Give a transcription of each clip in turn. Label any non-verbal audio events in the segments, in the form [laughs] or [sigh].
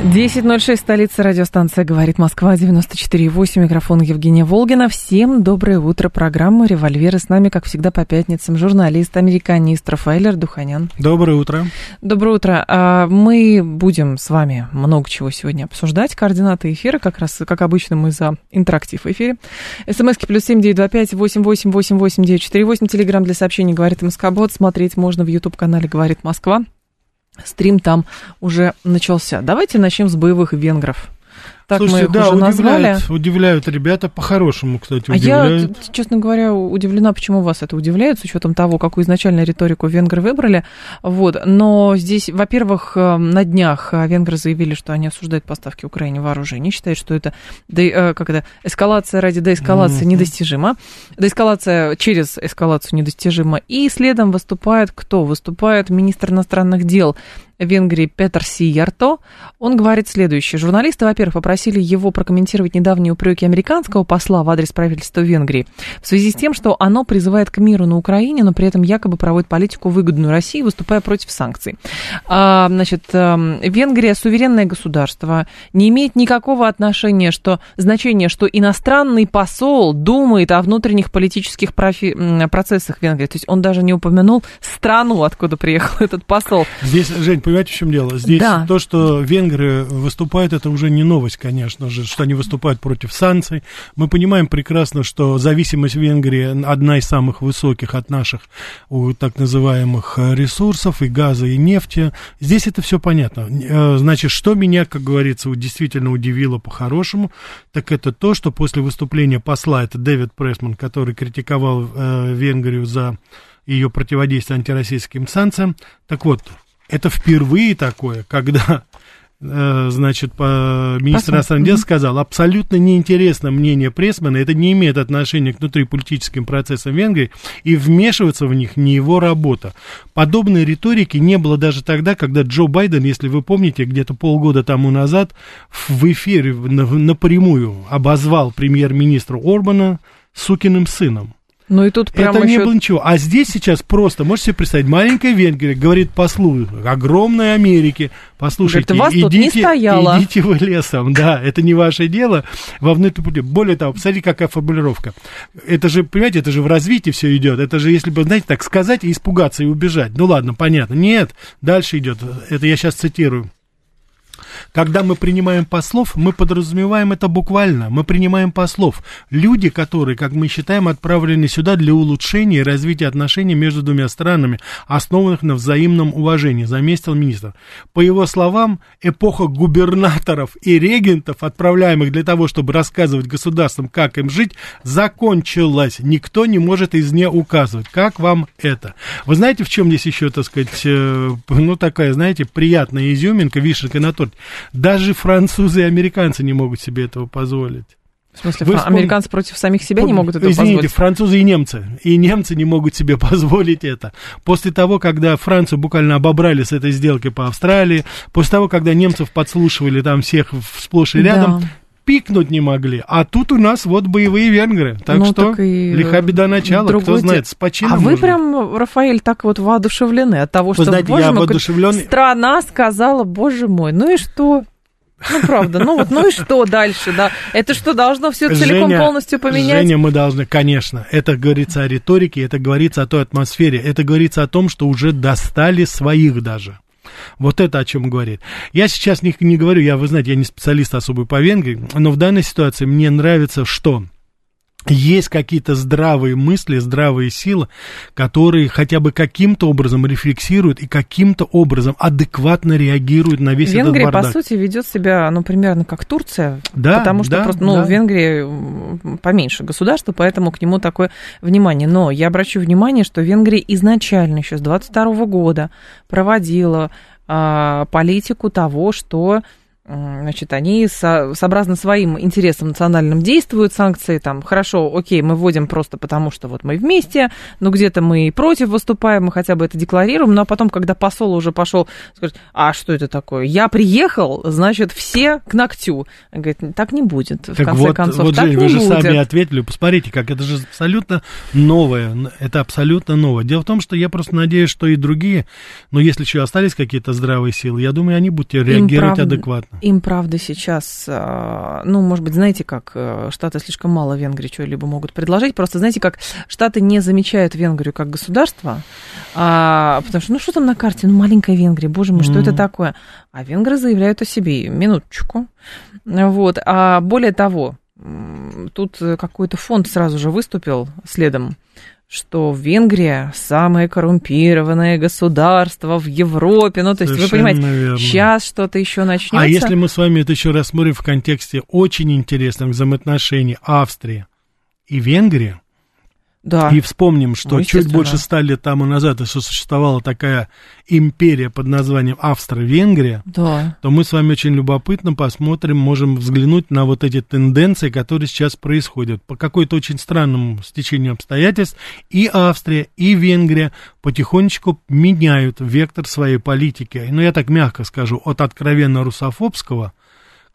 10.06, столица радиостанция «Говорит Москва», 94.8, микрофон Евгения Волгина. Всем доброе утро, программа «Револьверы». С нами, как всегда, по пятницам журналист, американист Рафаэль Ардуханян. Доброе утро. Доброе утро. А, мы будем с вами много чего сегодня обсуждать. Координаты эфира, как раз, как обычно, мы за интерактив в эфире. СМСки плюс семь девять два пять восемь восемь восемь восемь девять четыре восемь. Телеграмм для сообщений «Говорит Москобот». Смотреть можно в YouTube-канале «Говорит Москва». Стрим там уже начался. Давайте начнем с боевых венгров. Так Слушайте, мы их да, уже удивляют, назвали. удивляют ребята, по-хорошему, кстати, А я, удивляют. честно говоря, удивлена, почему вас это удивляет, с учетом того, какую изначально риторику венгры выбрали. Вот. Но здесь, во-первых, э, на днях э, венгры заявили, что они осуждают поставки Украине вооружений, считают, что это, да, э, как это эскалация ради деэскалации Мгм. недостижима. Деэскалация через эскалацию недостижима. И следом выступает кто? Выступает министр иностранных дел Венгрии Петр Сиярто. Он говорит следующее. Журналисты, во-первых, попросили его прокомментировать недавние упреки американского посла в адрес правительства Венгрии в связи с тем, что оно призывает к миру на Украине, но при этом якобы проводит политику выгодную России, выступая против санкций. А, значит, эм, Венгрия суверенное государство, не имеет никакого отношения, что значения, что иностранный посол думает о внутренних политических профи- процессах Венгрии. То есть он даже не упомянул страну, откуда приехал [laughs] этот посол. Здесь, Жень, понимаете, в чем дело? Здесь Да. то, что венгры выступают, это уже не новость, конечно же, что они выступают против санкций. Мы понимаем прекрасно, что зависимость Венгрии одна из самых высоких от наших у так называемых ресурсов, и газа, и нефти. Здесь это все понятно. Э, Значит, что меня, как говорится, действительно удивило по-хорошему, так это то, что после выступления посла, это Дэвид Прессман, который критиковал э, Венгрию за ее противодействие антироссийским санкциям. Так вот, это впервые такое, когда, э, значит, по, министр иностранных дел сказал, абсолютно неинтересно мнение Прессмана, это не имеет отношения к внутриполитическим процессам Венгрии, и вмешиваться в них не его работа. Подобной риторики не было даже тогда, когда Джо Байден, если вы помните, где-то полгода тому назад в эфире на- напрямую обозвал премьер-министра Орбана сукиным сыном. Ну и тут прямо Это не еще... было ничего. А здесь сейчас просто, можете себе представить, маленькая Венгрия говорит послу огромной Америки, послушайте, Говорит, «Вас тут не идите, стояло». идите вы лесом, да, это не ваше дело. Во внутрь- Более того, посмотрите, какая формулировка. Это же, понимаете, это же в развитии все идет. Это же, если бы, знаете, так сказать и испугаться и убежать. Ну ладно, понятно. Нет, дальше идет. Это я сейчас цитирую. Когда мы принимаем послов, мы подразумеваем это буквально. Мы принимаем послов. Люди, которые, как мы считаем, отправлены сюда для улучшения и развития отношений между двумя странами, основанных на взаимном уважении, заметил министр. По его словам, эпоха губернаторов и регентов, отправляемых для того, чтобы рассказывать государствам, как им жить, закончилась. Никто не может из нее указывать. Как вам это? Вы знаете, в чем здесь еще, так сказать, э, ну, такая, знаете, приятная изюминка, вишенка на торте? Даже французы и американцы не могут себе этого позволить. В смысле, Вы вспомните- американцы против самих себя не могут это Извините, позволить? французы и немцы. И немцы не могут себе [laughs] позволить это. После того, когда Францию буквально обобрали с этой сделкой по Австралии, после того, когда немцев подслушивали там всех сплошь и рядом, Да. Пикнуть не могли. А тут у нас вот боевые венгры. Так Ну, что так и, лиха беда начала. Кто знает, с почином А вы прям, Рафаэль, так вот воодушевлены от того, что, знаете, боже я мой, воодушевлен. страна сказала, боже мой, ну и что? Ну, правда, ну вот, ну и что дальше, да? Это что, должно все целиком Женя, полностью поменять? Женя, мы должны, конечно, это говорится о риторике, это говорится о той атмосфере, это говорится о том, что уже достали своих даже. Вот это о чем говорит. Я сейчас не, не говорю, я, вы знаете, я не специалист особый по Венгрии, но в данной ситуации мне нравится, что есть какие-то здравые мысли, здравые силы, которые хотя бы каким-то образом рефлексируют и каким-то образом адекватно реагируют на весь Венгрия, этот по бардак. сути, ведет себя, ну, примерно как Турция, Да, потому что да, просто, ну, да. в Венгрии поменьше государства, поэтому к нему такое внимание. Но я обращу внимание, что Венгрия изначально еще с 22 года проводила а, политику того, что Значит, они со, сообразно своим интересам национальным действуют, санкции там, хорошо, окей, мы вводим просто потому, что вот мы вместе, но где-то мы и против выступаем, мы хотя бы это декларируем, но потом, когда посол уже пошел, скажет, а что это такое? Я приехал, значит, все к ногтю. Он говорит, так не будет, в так конце вот, концов, вот, так Жень, не вы же будет. сами ответили, посмотрите, как это же абсолютно новое, это абсолютно новое. Дело в том, что я просто надеюсь, что и другие, но если еще остались какие-то здравые силы, я думаю, они будут реагировать адекватно. Им, правда, сейчас, а, ну, может быть, знаете, как э, Штаты слишком мало Венгрии что-либо могут предложить. Просто знаете, как Штаты не замечают Венгрию как государство, а, потому что, ну, что там на карте? Ну, маленькая Венгрия, боже мой, что это такое? А венгры заявляют о себе. Минуточку. Вот. А более того, тут какой-то фонд сразу же выступил следом, что Венгрия самое коррумпированное государство в Европе. Ну, то есть, вы Совершенно понимаете, верно. сейчас что-то еще начнется. А если мы с вами это еще рассмотрим в контексте очень интересных взаимоотношений Австрии и Венгрии, Да. и вспомним, что Ну, чуть больше ста лет тому назад существовала такая империя под названием Австро-Венгрия, Да. то мы с вами очень любопытно посмотрим, можем взглянуть на вот эти тенденции, которые сейчас происходят. По какой-то очень странному стечению обстоятельств и Австрия, и Венгрия потихонечку меняют вектор своей политики. Ну, я так мягко скажу, от откровенно русофобского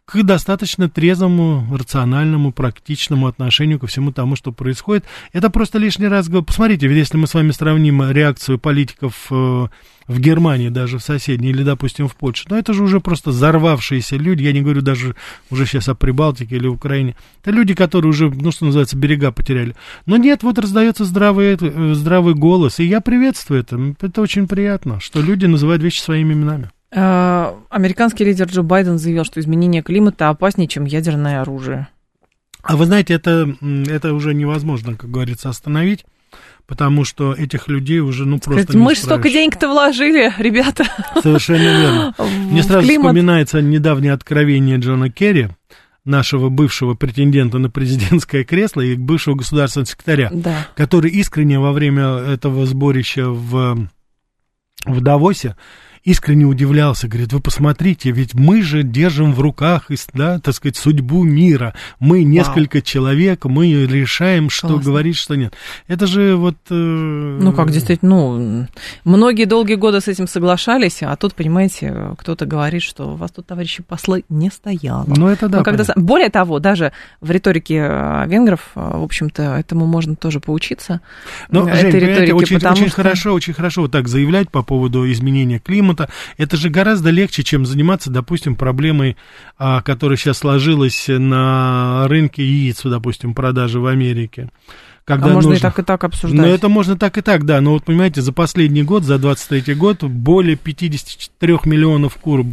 к достаточно трезвому, рациональному, практичному отношению ко всему тому, что происходит. Это просто лишний раз говорю. Посмотрите, если мы с вами сравним реакцию политиков э, в Германии, даже в соседней, или, допустим, в Польше, ну это же уже просто взорвавшиеся люди, я не говорю даже уже сейчас о Прибалтике или Украине, это люди, которые уже, ну что называется, берега потеряли. Но нет, вот раздается здравый, э, здравый голос, и я приветствую это, это очень приятно, что люди называют вещи своими именами. Э, Американский лидер Джо Байден заявил, что изменение климата опаснее, чем ядерное оружие. А вы знаете, это, это уже невозможно, как говорится, остановить, потому что этих людей уже, ну, просто Сказать, не мы ж столько денег-то вложили, [laughs] ребята. Совершенно верно. Мне сразу климат. вспоминается недавнее откровение Джона Керри, нашего бывшего претендента на президентское кресло и бывшего государственного секретаря, Да. который искренне во время этого сборища в, в Давосе искренне удивлялся, говорит, вы посмотрите, ведь мы же держим в руках, да, так сказать, судьбу мира. Мы несколько человек, мы решаем, что Классно. говорить, что нет. Это же вот... э, Ну, как действительно, ну, многие долгие годы с этим соглашались, а тут, понимаете, кто-то говорит, что у вас тут, товарищи послы, не стояло. Ну, это да. Но когда, понятно. более того, даже в риторике э, венгров, э, в общем-то, этому можно тоже поучиться. Ну, Этой Жень, риторике, очень, очень что- хорошо, очень хорошо вот так заявлять по поводу изменения климата. Это же гораздо легче, чем заниматься, допустим, проблемой, а, которая сейчас сложилась на рынке яиц, допустим, продажи в Америке. Когда а можно нужно- и так, и так обсуждать. Ну, это можно так и так, да. Но вот, понимаете, за последний год, за 23 год, более 54 миллионов кур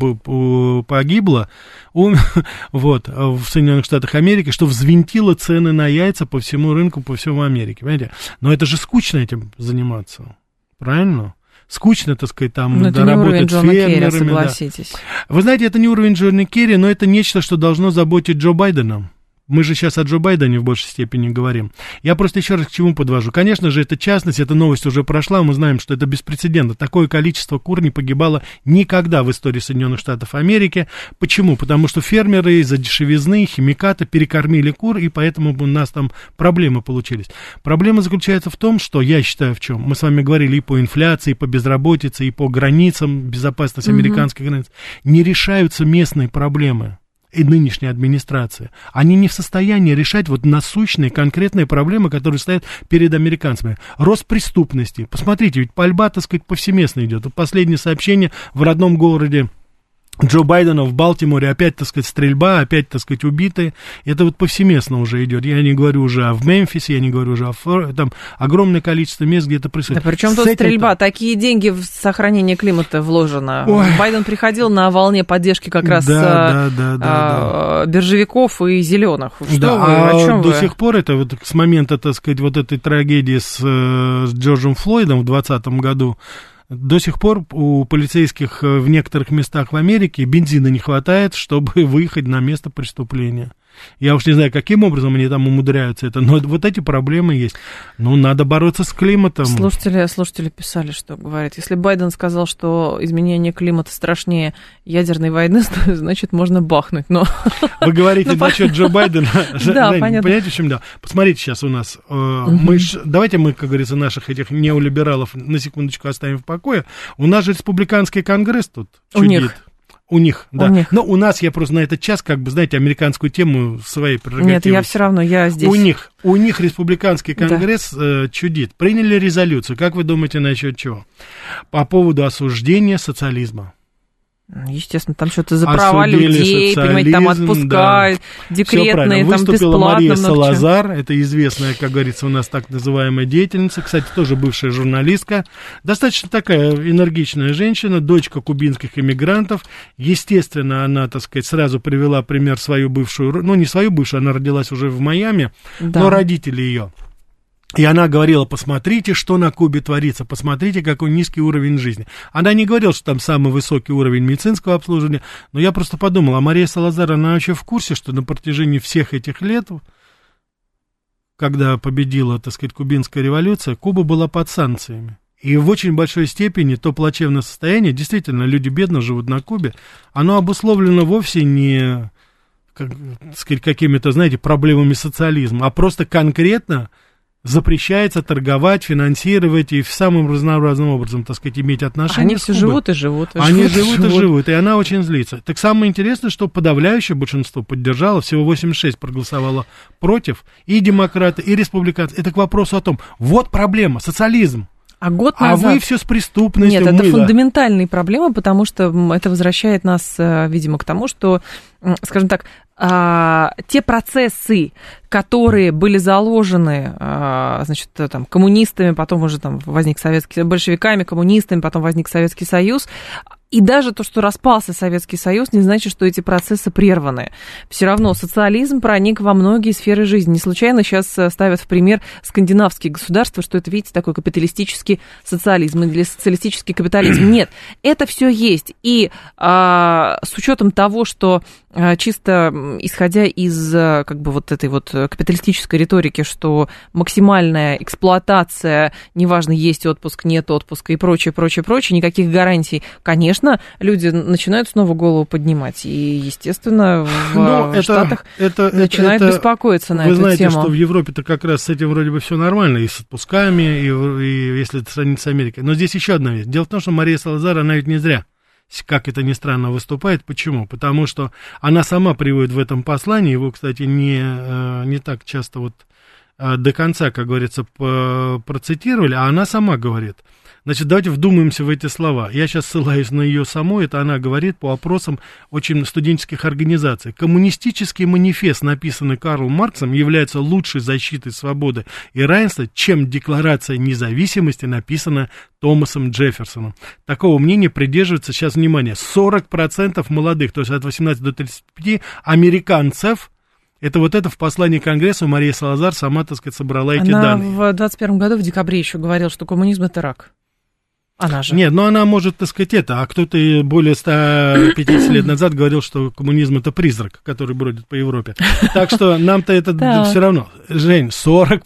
погибло ум- [laughs] вот, в Соединенных Штатах Америки, что взвинтило цены на яйца по всему рынку, по всему Америке, понимаете? Но это же скучно этим заниматься, правильно? Скучно, так сказать, там Ну, это да, не работать Джона Керри, фермерами, да. согласитесь. Вы знаете, это не уровень Джона Керри, но это нечто, что должно заботить Джо Байдена. Мы же сейчас о Джо Байдене в большей степени говорим. Я просто еще раз к чему подвожу. Конечно же, это частность, эта новость уже прошла, мы знаем, что это беспрецедентно. Такое количество кур не погибало никогда в истории Соединенных Штатов Америки. Почему? Потому что фермеры из-за дешевизны, химиката перекормили кур, и поэтому у нас там проблемы получились. Проблема заключается в том, что я считаю в чем. Мы с вами говорили и по инфляции, и по безработице, и по границам, безопасности Мгм. американских границ. Не решаются местные проблемы и нынешняя администрация, они не в состоянии решать вот насущные конкретные проблемы, которые стоят перед американцами. Рост преступности. Посмотрите, ведь пальба, так сказать, повсеместно идет. Последнее сообщение в родном городе Джо Байдена в Балтиморе опять, так сказать, стрельба, опять, так сказать, убитые. Это вот повсеместно уже идет. Я не говорю уже о в Мемфисе, я не говорю уже о Флор- там огромное количество мест, где это Да происходит. причем С тут стрельба? Такие деньги в сохранение климата вложено. Ой. Байден приходил на волне поддержки как раз да, а, да, да, да, да. а, биржевиков и зеленых. Что да, вы, а о чем до вы? сих пор это вот с момента, так сказать, вот этой трагедии с, э, с Джорджем Флойдом в 2020 году, до сих пор у полицейских э, в некоторых местах в Америке бензина не хватает, [laughs] чтобы выехать на место преступления. Я уж не знаю, каким образом они там умудряются это, но вот эти проблемы есть. Ну, надо бороться с климатом. Слушатели, слушатели писали, что говорят, если Байден сказал, что изменение климата страшнее ядерной войны, [laughs] значит, можно бахнуть, но... Вы говорите [laughs] ну, насчет Джо Байдена. [laughs] Да, понятно. Понимаете, в чем да? Посмотрите сейчас у нас. Э, мы давайте мы, как говорится, наших этих неолибералов на секундочку оставим в покое. У нас же республиканский конгресс тут чудит. У них, да. У них. Но у нас я просто на этот час, как бы, знаете, американскую тему своей прерогативы. Нет, я все равно, я здесь. У них, у них республиканский конгресс да. э, чудит. Приняли резолюцию. Как вы думаете, насчет чего? По поводу осуждения социализма. Естественно, там что-то за права людей, понимаете, там отпускают, да. декретные, там Выступила бесплатно. Мария Салазар, это известная, как говорится, у нас так называемая деятельница, кстати, тоже бывшая журналистка, достаточно такая энергичная женщина, дочка кубинских иммигрантов. Естественно, она, так сказать, сразу привела пример свою бывшую, ну, не свою бывшую, она родилась уже в Майами, да. но родители ее и она говорила, посмотрите, что на Кубе творится, посмотрите, какой низкий уровень жизни. Она не говорила, что там самый высокий уровень медицинского обслуживания, но я просто подумал, а Мария Салазар, она вообще в курсе, что на протяжении всех этих лет, когда победила, так сказать, кубинская революция, Куба была под санкциями. И в очень большой степени то плачевное состояние, действительно, люди бедно живут на Кубе, оно обусловлено вовсе не как, сказать, какими-то, знаете, проблемами социализма, а просто конкретно запрещается торговать, финансировать и самым разнообразным образом, так сказать, иметь отношения. Они все живут и живут. И Они живут, живут и живут, и она очень злится. Так самое интересное, что подавляющее большинство поддержало, всего 86 проголосовало против, и демократы, и республиканцы. Это к вопросу о том, вот проблема, социализм. А год назад... А вы все с преступностью. Нет, это мы, фундаментальные да. проблемы, потому что это возвращает нас, э, видимо, к тому, что, скажем так, а, те процессы, которые были заложены, а, значит, там, коммунистами, потом уже там возник советский, большевиками, коммунистами, потом возник Советский Союз, и даже то, что распался Советский Союз, не значит, что эти процессы прерваны. Все равно социализм проник во многие сферы жизни. Не случайно сейчас э, ставят в пример скандинавские государства, что это, видите, такой капиталистический социализм или социалистический капитализм. Нет, это все есть. И а, с учетом того, что а, чисто исходя из а, как бы вот этой вот капиталистической риторики, что максимальная эксплуатация, неважно, есть отпуск, нет отпуска и прочее, прочее, прочее, никаких гарантий, конечно, конечно, люди начинают снова голову поднимать. И, естественно, в [laughs] ну, это, Штатах это, начинают это, беспокоиться на вы эту знаете, тему. что в Европе-то как раз с этим вроде бы все нормально, и с отпусками, и, и если это сравнить с Америкой. Но здесь еще одна вещь. Дело в том, что Мария Салазар, она ведь не зря как это ни странно выступает. Почему? Потому что она сама приводит в этом послании, его, кстати, не, э, не так часто вот э, до конца, как говорится, процитировали, а она сама говорит – Значит, давайте вдумаемся в эти слова. Я сейчас ссылаюсь на ее саму, это она говорит по опросам очень студенческих организаций. Коммунистический манифест, написанный Карлом Марксом, является лучшей защитой свободы и равенства, чем Декларация независимости, написанная Томасом Джефферсоном. Такого мнения придерживается, сейчас внимание, 40% молодых, то есть от 18 до 35 американцев, это вот это в послании Конгрессу Мария Салазар сама, так сказать, собрала эти Она данные. в 21 году, в декабре еще говорила, что коммунизм это рак. Она же. Нет, но она может, так сказать, это, а кто-то более 150 лет назад говорил, что коммунизм это призрак, который бродит по Европе. Так что нам-то это [laughs] все равно. Жень, 40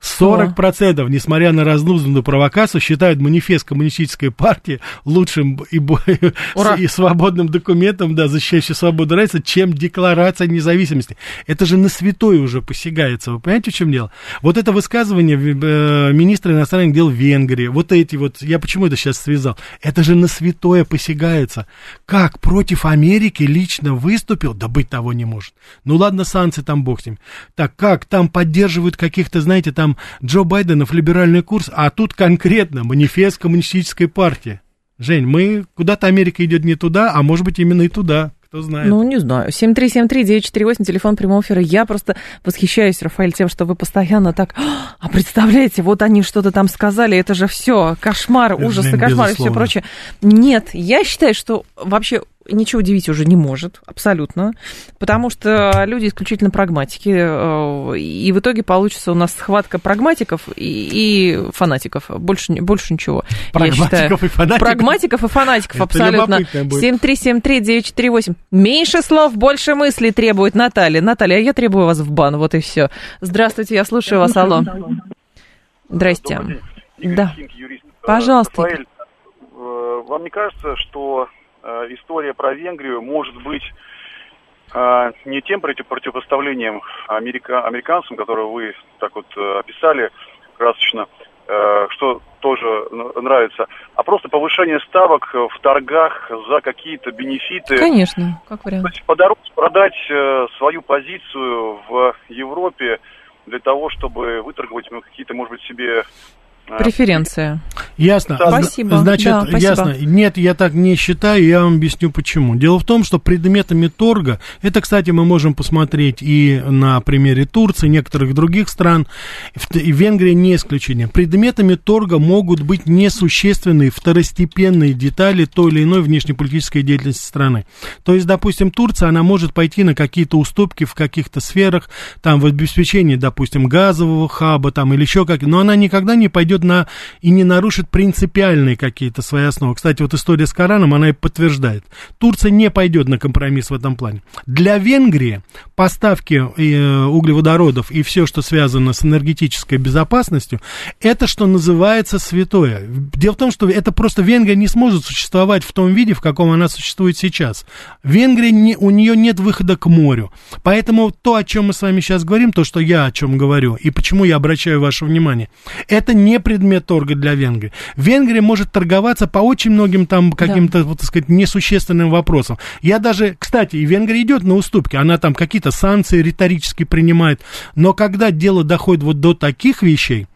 процентов 40%, несмотря на разнузданную провокацию, считают манифест коммунистической партии лучшим и, [laughs] и свободным документом, да, защищающим свободу равенства, чем декларация независимости. Это же на святое уже посягается. Вы понимаете, в чем дело? Вот это высказывание э, министра иностранных дел Венгрии, вот эти вот, я почему это сейчас связал? Это же на святое посягается. Как против Америки лично выступил? Да быть того не может. Ну ладно, санкции там бог с ним. Так как там поддерживают каких-то, знаете, там там Джо Байденов либеральный курс, а тут конкретно манифест коммунистической партии. Жень, мы куда-то Америка идет не туда, а может быть именно и туда. Кто знает. Ну, не знаю. 7373948, телефон прямого эфира. Я просто восхищаюсь, Рафаэль, тем, что вы постоянно так... А представляете, вот они что-то там сказали, это же все кошмар, ужас и кошмар и все прочее. Нет, я считаю, что вообще ничего удивить уже не может, абсолютно, потому что люди исключительно прагматики, э, и в итоге получится у нас схватка прагматиков и, и фанатиков, больше, больше ничего. Прагматиков я считаю. и фанатиков? Прагматиков и фанатиков, Это абсолютно. любопытно будет. 7373948. Меньше слов, больше мыслей требует Наталья. Наталья, а я требую вас в бан, вот и все. Здравствуйте, я слушаю вас, алло. Здрасте. Да. Э, Пожалуйста, Рафаэль, э, вам не кажется, что история про Венгрию может быть э, не тем против- противопоставлением америка- американцам, которое вы так вот э, описали красочно, э, что тоже нравится, а просто повышение ставок э, в торгах за какие-то бенефиты. Конечно, как То вариант. есть подороже продать э, свою позицию в Европе для того, чтобы выторговать ну, какие-то, может быть, себе э, Преференция. Ясно. А Спасибо. Значит, Да, спасибо. ясно. Нет, я так не считаю, я вам объясню почему. Дело в том, что предметами торга, это, кстати, мы можем посмотреть и на примере Турции, некоторых других стран, в- и Венгрия не исключение. Предметами торга могут быть несущественные второстепенные детали той или иной внешнеполитической деятельности страны. То есть, допустим, Турция, она может пойти на какие-то уступки в каких-то сферах, там, в обеспечении, допустим, газового хаба, там, или еще как но она никогда не пойдет на и не нарушит принципиальные какие-то свои основы. Кстати, вот история с Кораном, она и подтверждает. Турция не пойдет на компромисс в этом плане. Для Венгрии поставки э, углеводородов и все, что связано с энергетической безопасностью, это, что называется, святое. Дело в том, что это просто Венгрия не сможет существовать в том виде, в каком она существует сейчас. Венгрия, не, у нее нет выхода к морю. Поэтому то, о чем мы с вами сейчас говорим, то, что я о чем говорю, и почему я обращаю ваше внимание, это не предмет торга для Венгрии. Венгрия может торговаться по очень многим там каким-то, вот, так сказать, несущественным вопросам. Я даже, кстати, и Венгрия идет на уступки, она там какие-то санкции риторически принимает, но когда дело доходит вот до таких вещей,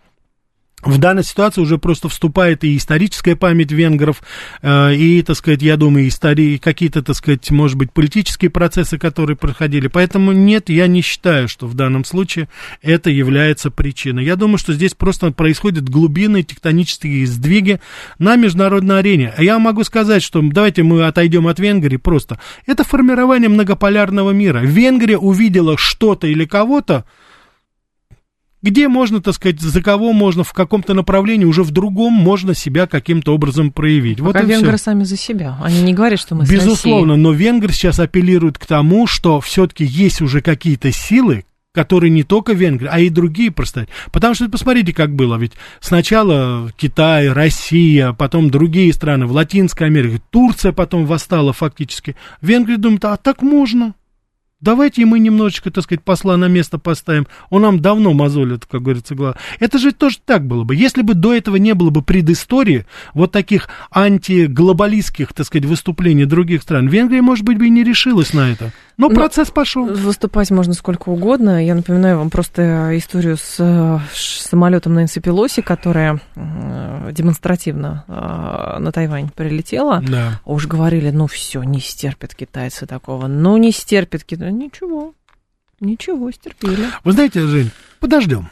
в данной ситуации уже просто вступает и историческая память венгров, э, и, так сказать, я думаю, истории, какие-то, так сказать, может быть, политические процессы, которые проходили. Поэтому нет, я не считаю, что в данном случае это является причиной. Я думаю, что здесь просто происходят глубинные тектонические сдвиги на международной арене. А я могу сказать, что давайте мы отойдем от Венгрии просто. Это формирование многополярного мира. Венгрия увидела что-то или кого-то, где можно, так сказать, за кого можно в каком-то направлении, уже в другом можно себя каким-то образом проявить. Вот Пока и венгры все. сами за себя. Они не говорят, что мы с Безусловно, но венгры сейчас апеллируют к тому, что все-таки есть уже какие-то силы, которые не только венгры, а и другие просто. Потому что посмотрите, как было. Ведь сначала Китай, Россия, потом другие страны в Латинской Америке, Турция потом восстала фактически. Венгрия думают, а так можно. Давайте мы немножечко, так сказать, посла на место поставим. Он нам давно мозолит, как говорится, глаз. Это же тоже так было бы. Если бы до этого не было бы предыстории вот таких антиглобалистских, так сказать, выступлений других стран, Венгрия, может быть, бы и не решилась на это. Но, Но процесс пошел. Выступать можно сколько угодно. Я напоминаю вам просто историю с э, самолетом Нэнси Пелоси, которая э, демонстративно э, на Тайвань прилетела. Да. Уж говорили, ну все, не стерпят китайцы такого. Ну не стерпят китайцы. Ничего, ничего, стерпели. Вы знаете, Жень, подождем.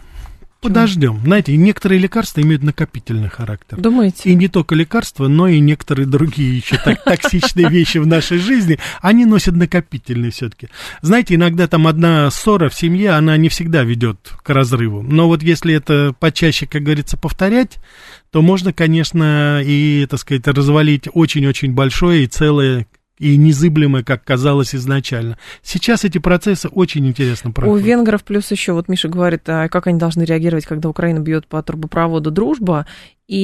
Подождем. Знаете, некоторые лекарства имеют накопительный характер. Думаете? И не только лекарства, но и некоторые другие еще так, [laughs] токсичные вещи в нашей жизни, они носят накопительный все-таки. Знаете, иногда там одна ссора в семье, она не всегда ведет к разрыву. Но вот если это почаще, как говорится, повторять, то можно, конечно, и, так сказать, развалить очень-очень большое и целое и незыблемое, как казалось изначально. Сейчас эти процессы очень интересно У проходят. венгров плюс еще, вот Миша говорит, а как они должны реагировать, когда Украина бьет по трубопроводу дружба. И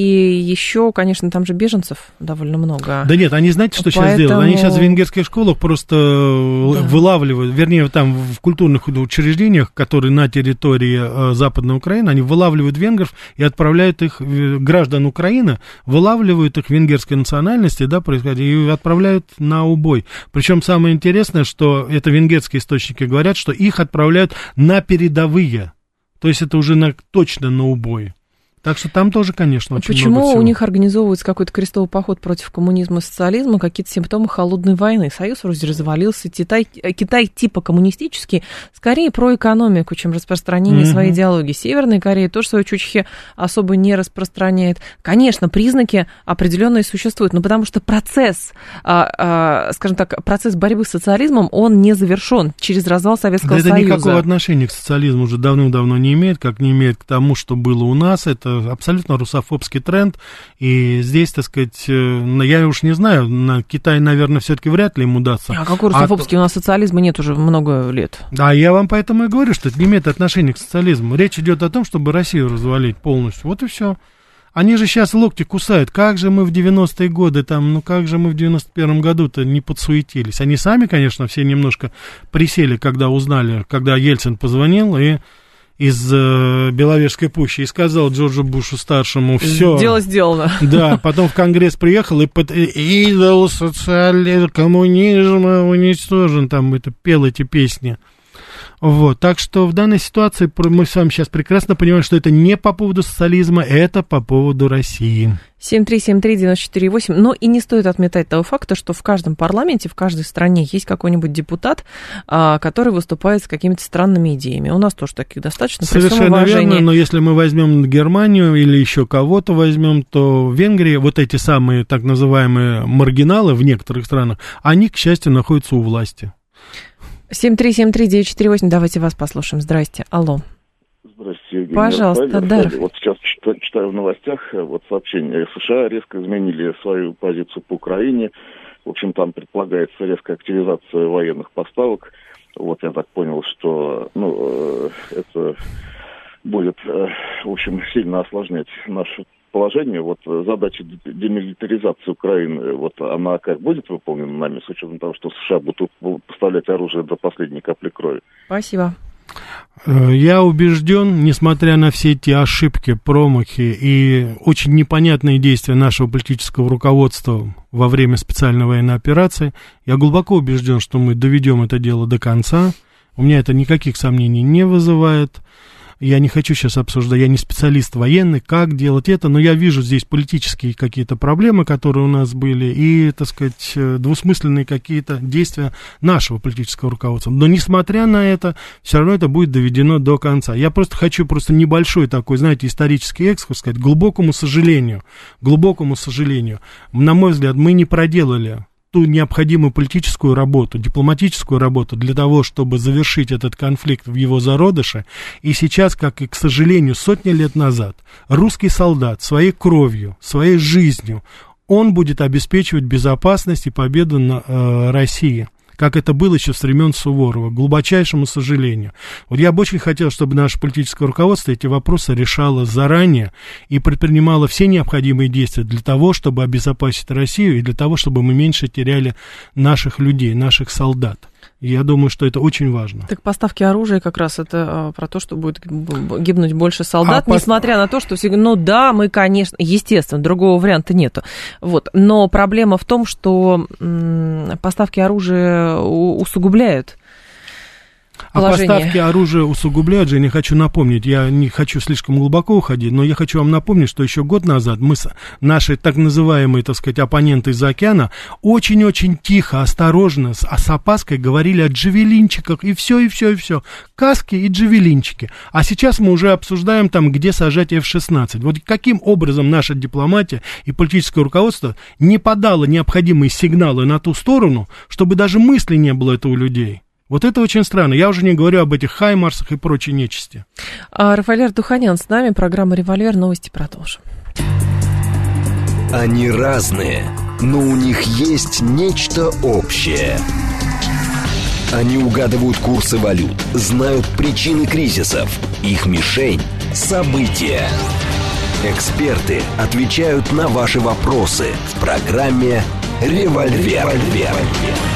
еще, конечно, там же беженцев довольно много. Да нет, они знаете, что сейчас Поэтому- делают? Они сейчас в венгерских школах просто э, Да. вылавливают, вернее, там в культурных учреждениях, которые на территории э, Западной Украины, они вылавливают венгров и отправляют их, э, граждан Украины, вылавливают их венгерской национальности, да, происходит, и отправляют на убой. Причем самое интересное, что это венгерские источники говорят, что их отправляют на передовые. То есть это уже на, точно на убой. Так что там тоже, конечно, очень Почему много всего. у них организовывается какой-то крестовый поход против коммунизма и социализма, какие-то симптомы холодной войны? Союз вроде развалился, Китай, Китай типа коммунистический, скорее про экономику, чем распространение mm-hmm. своей идеологии. Северная Корея тоже свою чучхи особо не распространяет. Конечно, признаки определенные существуют, но потому что процесс, а, а, скажем так, процесс борьбы с социализмом, он не завершен через развал Советского да Союза. Это никакого отношения к социализму уже давным-давно не имеет, как не имеет к тому, что было у нас. Это абсолютно русофобский тренд, и здесь, так сказать, э, я уж не знаю, на Китай, наверное, все-таки вряд ли ему удастся. А какой русофобский? А... У нас социализма нет уже много лет. Да, я вам поэтому и говорю, что это не имеет отношения к социализму. Речь идет о том, чтобы Россию развалить полностью. Вот и все. Они же сейчас локти кусают. Как же мы в 90-е годы там, ну как же мы в 91-м году-то не подсуетились. Они сами, конечно, все немножко присели, когда узнали, когда Ельцин позвонил и из э, Беловежской пущи и сказал Джорджу Бушу старшему все. Дело сделано. Да, потом в Конгресс приехал и под идол социализма, коммунизма уничтожен, там это пел эти песни. Вот, так что в данной ситуации мы с вами сейчас прекрасно понимаем, что это не по поводу социализма, это по поводу России. 7373948. Но и не стоит отметать того факта, что в каждом парламенте, в каждой стране есть какой-нибудь депутат, а, который выступает с какими-то странными идеями. У нас тоже таких достаточно. Совершенно верно, но если мы возьмем Германию или еще кого-то возьмем, то в Венгрии вот эти самые так называемые маргиналы в некоторых странах, они, к счастью, находятся у власти. 7373948, давайте вас послушаем. Здрасте. Алло. Здравствуйте, Евгений Пожалуйста, да. Вот сейчас читаю в новостях э, вот сообщение. США резко изменили свою позицию по Украине. В общем, там предполагается резкая активизация военных поставок. Вот я так понял, что ну, э, это будет, э, в общем, сильно осложнять нашу положение, вот задача демилитаризации Украины, вот она как будет выполнена нами, с учетом того, что США будут поставлять оружие до последней капли крови? Спасибо. Э, я убежден, несмотря на все эти ошибки, промахи и очень непонятные действия нашего политического руководства во время специальной военной операции, я глубоко убежден, что мы доведем это дело до конца. У меня это никаких сомнений не вызывает. Я не хочу сейчас обсуждать, я не специалист военный, как делать это, но я вижу здесь политические какие-то проблемы, которые у нас были, и, так сказать, э, двусмысленные какие-то действия нашего политического руководства. Но, несмотря на это, все равно это будет доведено до конца. Я просто хочу просто небольшой такой, знаете, исторический экскурс сказать, глубокому сожалению, глубокому сожалению, на мой взгляд, мы не проделали ту необходимую политическую работу, дипломатическую работу для того, чтобы завершить этот конфликт в его зародыше. И сейчас, как и, к сожалению, сотни лет назад, русский солдат своей кровью, своей жизнью, он будет обеспечивать безопасность и победу на э, России как это было еще с времен Суворова, к глубочайшему сожалению. Вот я бы очень хотел, чтобы наше политическое руководство эти вопросы решало заранее и предпринимало все необходимые действия для того, чтобы обезопасить Россию и для того, чтобы мы меньше теряли наших людей, наших солдат. Я думаю, что это очень важно. Так поставки оружия как раз это а, про то, что будет гибнуть больше солдат, а несмотря на то, что все ну да, мы, конечно, естественно, другого варианта нету. Вот. Но проблема в том, что поставки оружия усугубляют а поставки оружия усугубляют же, я не хочу напомнить, я не хочу слишком глубоко уходить, но я хочу вам напомнить, что еще год назад мы, наши так называемые, так сказать, оппоненты из океана, очень-очень тихо, осторожно, с, а с опаской говорили о джавелинчиках, и все, и все, и все. Каски и джавелинчики. А сейчас мы уже обсуждаем там, где сажать F-16. Вот каким образом наша дипломатия и политическое руководство не подало необходимые сигналы на ту сторону, чтобы даже мысли не было это у людей. Вот это очень странно. Я уже не говорю об этих хаймарсах и прочей нечисти. А, Рафаэль Духанян с нами. Программа «Револьвер». Новости продолжим. Они разные, но у них есть нечто общее. Они угадывают курсы валют, знают причины кризисов. Их мишень – события. Эксперты отвечают на ваши вопросы в программе «Револьвер». «Револьвер».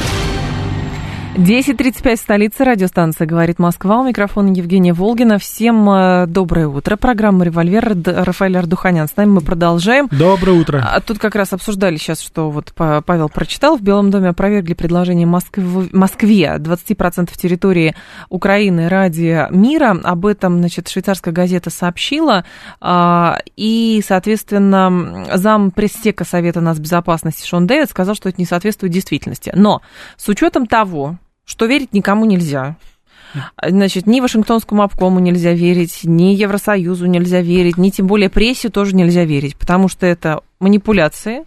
10.35 столица, радиостанция «Говорит Москва». У микрофона Евгения Волгина. Всем э, доброе утро. Программа «Револьвер». Рафаэль Ардуханян. С нами мы продолжаем. Доброе утро. А тут как раз обсуждали сейчас, что вот Павел прочитал. В Белом доме опровергли предложение Москв... Москве 20% территории Украины ради мира. Об этом, значит, швейцарская газета сообщила. А, и, соответственно, зам пресс-сека Совета нацбезопасности Шон Дэвид сказал, что это не соответствует действительности. Но с учетом того, что верить никому нельзя. Значит, ни Вашингтонскому обкому нельзя верить, ни Евросоюзу нельзя верить, ни тем более прессе тоже нельзя верить, потому что это манипуляции,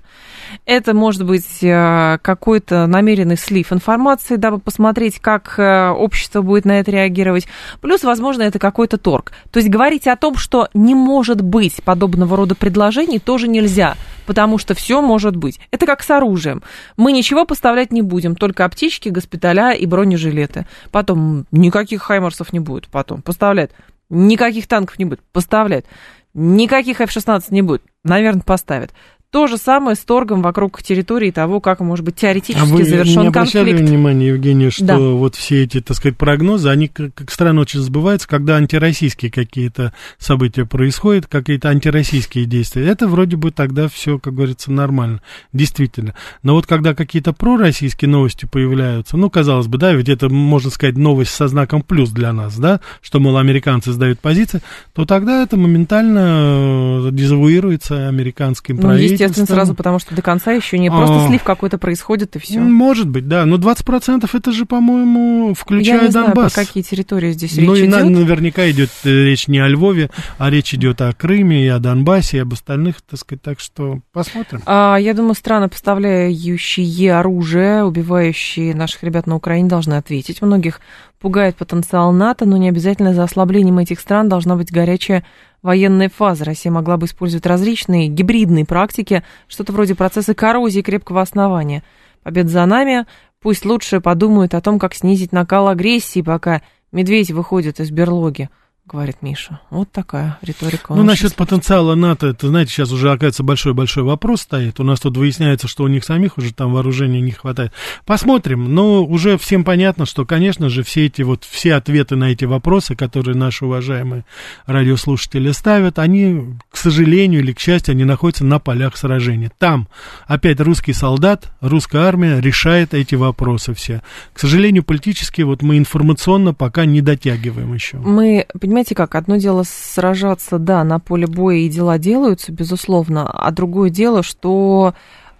это может быть э, какой-то намеренный слив информации, дабы посмотреть, как э, общество будет на это реагировать. Плюс, возможно, это какой-то торг. То есть говорить о том, что не может быть подобного рода предложений, тоже нельзя, потому что все может быть. Это как с оружием. Мы ничего поставлять не будем, только аптечки, госпиталя и бронежилеты. Потом никаких хаймарсов не будет. Потом поставляют. Никаких танков не будет. Поставляют. Никаких F-16 не будет. Наверное, поставят. То же самое с торгом вокруг территории того, как может быть теоретически а вы завершен не обращали конфликт. внимание, Евгения, что Да. вот все эти, так сказать, прогнозы, они как, как странно очень сбываются, когда антироссийские какие-то события происходят, какие-то антироссийские действия. Это вроде бы тогда все, как говорится, нормально, действительно. Но вот когда какие-то пророссийские новости появляются, ну, казалось бы, да, ведь это, можно сказать, новость со знаком плюс для нас, да, что, мол, американцы сдают позиции, то тогда это моментально э, дезавуируется американским Ну, правительством. Естественно, сразу, потому что до конца еще не просто А. слив какой-то происходит, и все. Может быть, да. Но 20% это же, по-моему, включая Я не знаю, про какие территории здесь ну речь идет. наверняка идет э, речь не о Львове, а речь идет о Крыме и о Донбассе, и об остальных, так сказать. Так что посмотрим. А, я думаю, страны, поставляющие оружие, убивающие наших ребят на Украине, должны ответить. Многих пугает потенциал НАТО, но не обязательно за ослаблением этих стран должна быть горячая военная фаза. Россия могла бы использовать различные гибридные практики, что-то вроде процесса коррозии крепкого основания. Победа за нами. Пусть лучше подумают о том, как снизить накал агрессии, пока медведь выходит из берлоги, говорит Миша. Вот такая риторика. Ну, нас насчет сейчас. потенциала НАТО, это, знаете, сейчас уже, оказывается, большой-большой вопрос стоит. У нас тут выясняется, что у них самих уже там вооружения не хватает. Посмотрим. Но уже всем понятно, что, конечно же, все эти вот, все ответы на эти вопросы, которые наши уважаемые радиослушатели ставят, они, к сожалению или к счастью, они находятся на полях сражения. Там опять русский солдат, русская армия решает эти вопросы все. К сожалению, политически вот мы информационно пока не дотягиваем еще. Мы, понимаете как, одно дело сражаться, да, на поле боя и дела делаются, безусловно, а другое дело, что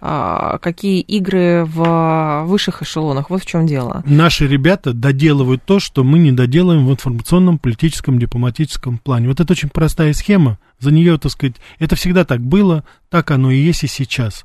а, какие игры в высших эшелонах, вот в чем дело. наши ребята доделывают то, что мы не доделаем в информационном, политическом, дипломатическом плане. Вот это очень простая схема. За нее, так сказать, это всегда так было, так оно и есть и сейчас.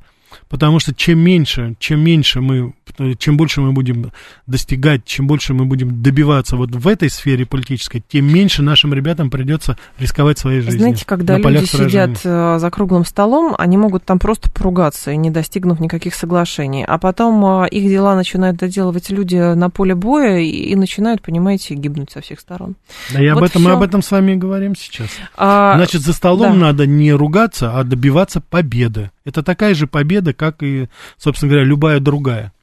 Потому что чем меньше, чем меньше мы, чем больше мы будем достигать, чем больше мы будем добиваться вот в этой сфере политической, тем меньше нашим ребятам придется рисковать своей жизнью. Знаете, когда люди сидят э, за круглым столом, они могут там просто поругаться, не достигнув никаких соглашений. А потом э, их дела начинают доделывать люди на поле боя и, и начинают, понимаете, гибнуть со всех сторон. Да, и об Вот этом, мы об этом с вами и говорим сейчас. А, Значит, за столом да. надо не ругаться, а добиваться победы. Это такая же победа, как и, собственно говоря, любая другая.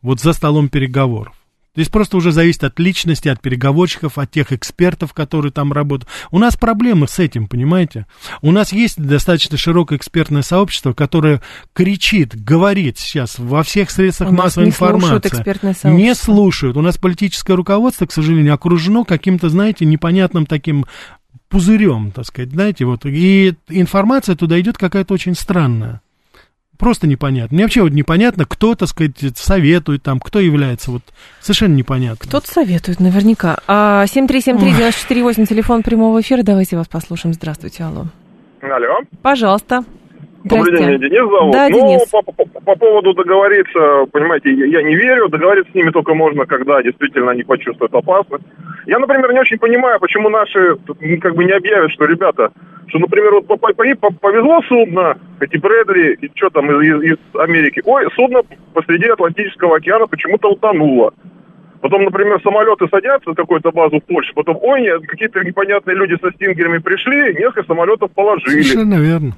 Вот за столом переговоров. Здесь просто уже зависит от личности, от переговорщиков, от тех экспертов, которые там работают. У нас проблемы с этим, понимаете? У нас есть достаточно широкое экспертное сообщество, которое кричит, говорит сейчас во всех средствах У нас массовой не слушают информации. экспертное Не сообщество. слушают. У нас политическое руководство, к сожалению, окружено каким-то, знаете, непонятным таким пузырем, так сказать, знаете, вот, и информация туда идет какая-то очень странная. Просто непонятно. Мне вообще вот непонятно, кто, так сказать, советует там, кто является, вот, совершенно непонятно. Кто-то советует, наверняка. А, 7373948, телефон прямого эфира. Давайте вас послушаем. Здравствуйте, алло. Алло. Пожалуйста. Добрый день, меня Здрасте. Денис зовут. Да, ну, Денис. По, по- по поводу договориться, понимаете, я, я не верю. Договориться с ними только можно, когда действительно они почувствуют опасность. Я, например, не очень понимаю, почему наши как бы не объявят, что, ребята, что, например, вот по- по- по- повезло судно, эти Брэдли, и что там из, из- Америки. Ой, судно посреди Атлантического океана почему-то утонуло. Потом, например, самолеты садятся на какую-то базу в Польше, потом, ой, нет, какие-то непонятные люди со стингерами пришли, несколько самолетов положили. Совершенно верно.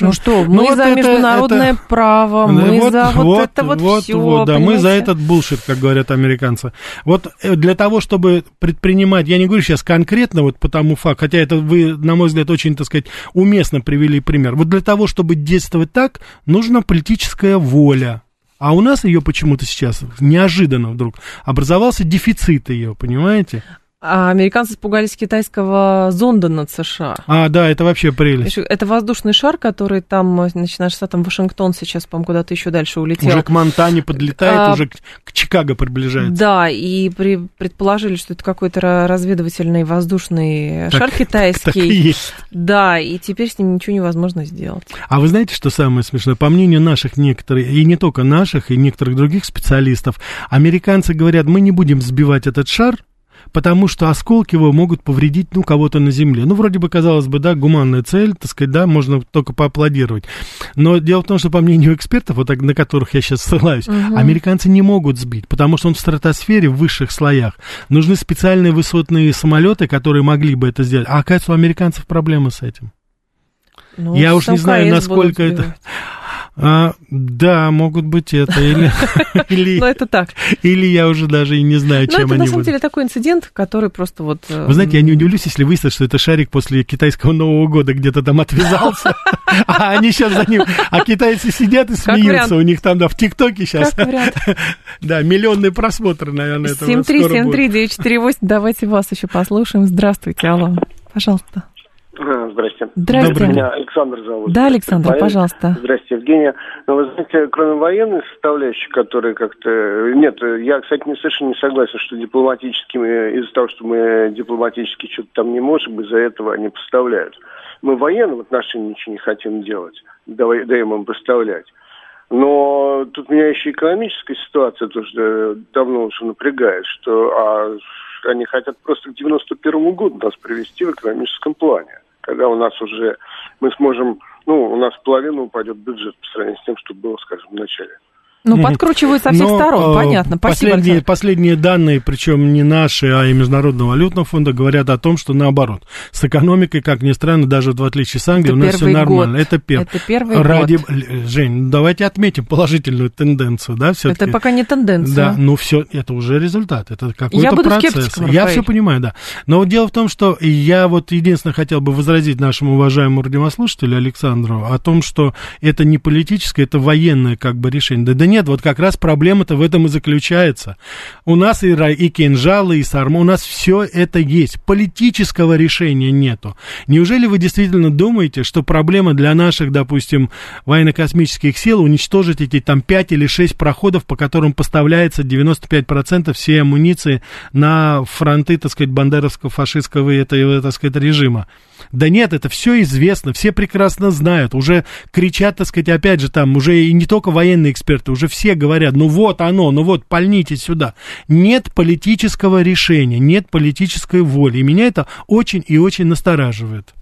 Ну что, мы вот за это- международное это- право, мы вот, за вот, это вот, вот, все. вот, да, мы за этот булшит, как говорят американцы. Вот э, для того, чтобы предпринимать, я не говорю сейчас конкретно вот по тому факту, хотя это вы, на мой взгляд, очень, так сказать, уместно привели пример. Вот для того, чтобы действовать так, нужна политическая воля. А у нас ее почему-то сейчас неожиданно вдруг образовался дефицит ее, понимаете? А американцы испугались китайского зонда над США. А, да, это вообще прелесть. Это воздушный шар, который там, значит, наш штатом Вашингтон сейчас, по-моему, куда-то еще дальше улетел. Уже к Монтане подлетает, А, уже к, к Чикаго приближается. Да, и при- предположили, что это какой-то ра- разведывательный воздушный Так- шар китайский. Так и есть. Да, и теперь с ним ничего невозможно сделать. А вы знаете, что самое смешное? По мнению наших некоторых, и не только наших, и некоторых других специалистов, американцы говорят, мы не будем сбивать этот шар, потому что осколки его могут повредить, ну, кого-то на Земле. Ну, вроде бы, казалось бы, да, гуманная цель, так сказать, да, можно только поаплодировать. Но дело в том, что по мнению экспертов, вот так, на которых я сейчас ссылаюсь, американцы не могут сбить, потому что он в стратосфере, в высших слоях. Нужны специальные высотные самолеты, которые могли бы это сделать. А оказывается, у американцев проблемы с этим. Ну, Я уж не знаю, насколько это... А, да, могут быть это, или, [laughs] или, Но это так. или я уже даже и не знаю, Но чем это они на самом будут. деле такой инцидент, который просто вот... э, Вы знаете, я не удивлюсь, если выяснится, что это шарик после китайского Нового года где-то там отвязался, [laughs] а они сейчас за ним, а китайцы сидят и смеются, у них там, да, в ТикТоке сейчас, [laughs] да, миллионные просмотры, наверное, будут. 7373948, давайте вас еще послушаем. Здравствуйте, алло, пожалуйста. А, Здрасте. Здрасте. Добрый Меня Александр зовут. Да, Александр, Воен- пожалуйста. Здрасте, Евгения. Ну, вы знаете, кроме военной составляющей, которая как-то... Нет, я, кстати, не совершенно не согласен, что дипломатическими... Из-за того, что мы дипломатически что-то там не можем, из-за этого они поставляют. Мы в военном отношении ничего не хотим делать. Давай, даем им поставлять. Но тут меня еще экономическая ситуация тоже э, давно уже напрягает, что а, они хотят просто к 91 году нас привести в экономическом плане когда у нас уже мы сможем, ну, у нас половина упадет бюджет по сравнению с тем, что было, скажем, в начале. Ну, подкручивают со всех Но, сторон, э, понятно. Спасибо, Последние, Александр. последние данные, причем не наши, а и Международного валютного фонда, говорят о том, что наоборот. С экономикой, как ни странно, даже в отличие с Англией, Это у нас все нормально. год. Это, пер... Это первый Ради... год. Жень, ну, давайте отметим положительную тенденцию, да, все-таки. Это пока не тенденция. Да, ну все, это уже результат, это какой-то Я буду процесс. я Рафаэль. все понимаю, да. Но вот дело в том, что я вот единственное хотел бы возразить нашему уважаемому радиослушателю Александру о том, что это не политическое, это военное как бы решение. Да, да нет, вот как раз проблема-то в этом и заключается. У нас и, и кинжалы, и сарма, у нас все это есть. Политического решения нету. Неужели вы действительно думаете, что проблема для наших, допустим, военно-космических сил уничтожить эти там 5 или 6 проходов, по которым поставляется 95% всей амуниции на фронты, так сказать, бандеровско-фашистского этого, так сказать, режима? Да нет, это все известно, все прекрасно знают, уже кричат, так сказать, опять же там, уже и не только военные эксперты, уже все говорят, ну вот оно, ну вот, пальните сюда. Нет политического решения, нет политической воли, и меня это очень и очень настораживает.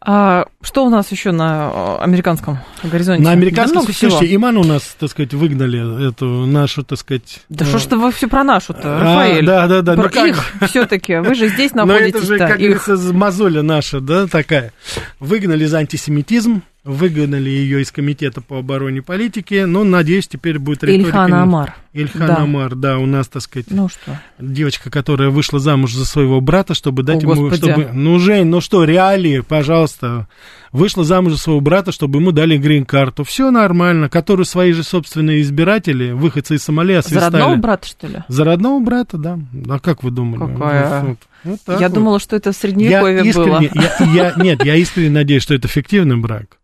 А что у нас еще на э, американском горизонте? На американском, Да много всего. слушайте, Иман у нас, так сказать, выгнали эту нашу, так сказать... Да э, что ж вы все про нашу-то, А, Рафаэль? да, да, да, ну Про как их [laughs] все-таки. Вы же здесь [laughs] Но это находитесь же, как говорится, з- мозоля наша, да, такая. Выгнали за антисемитизм, выгнали ее из комитета по обороне политики, но, надеюсь, теперь будет риторика... Ильхан Амар. Ильхан Да. Амар, да, у нас, так сказать, Ну что? девочка, которая вышла замуж за своего брата, чтобы дать О, ему, Господи. чтобы, ну, Жень, ну что, реалии, пожалуйста, вышла замуж за своего брата, чтобы ему дали грин-карту, все нормально, которую свои же собственные избиратели, выходцы из Сомали, За освистали. родного брата, что ли? За родного брата, да. А как вы думали? Какая? Вот, вот так Я вот. думала, что это в я Средневековье было. искренне, я, я- нет, я искренне надеюсь, что это фиктивный брак.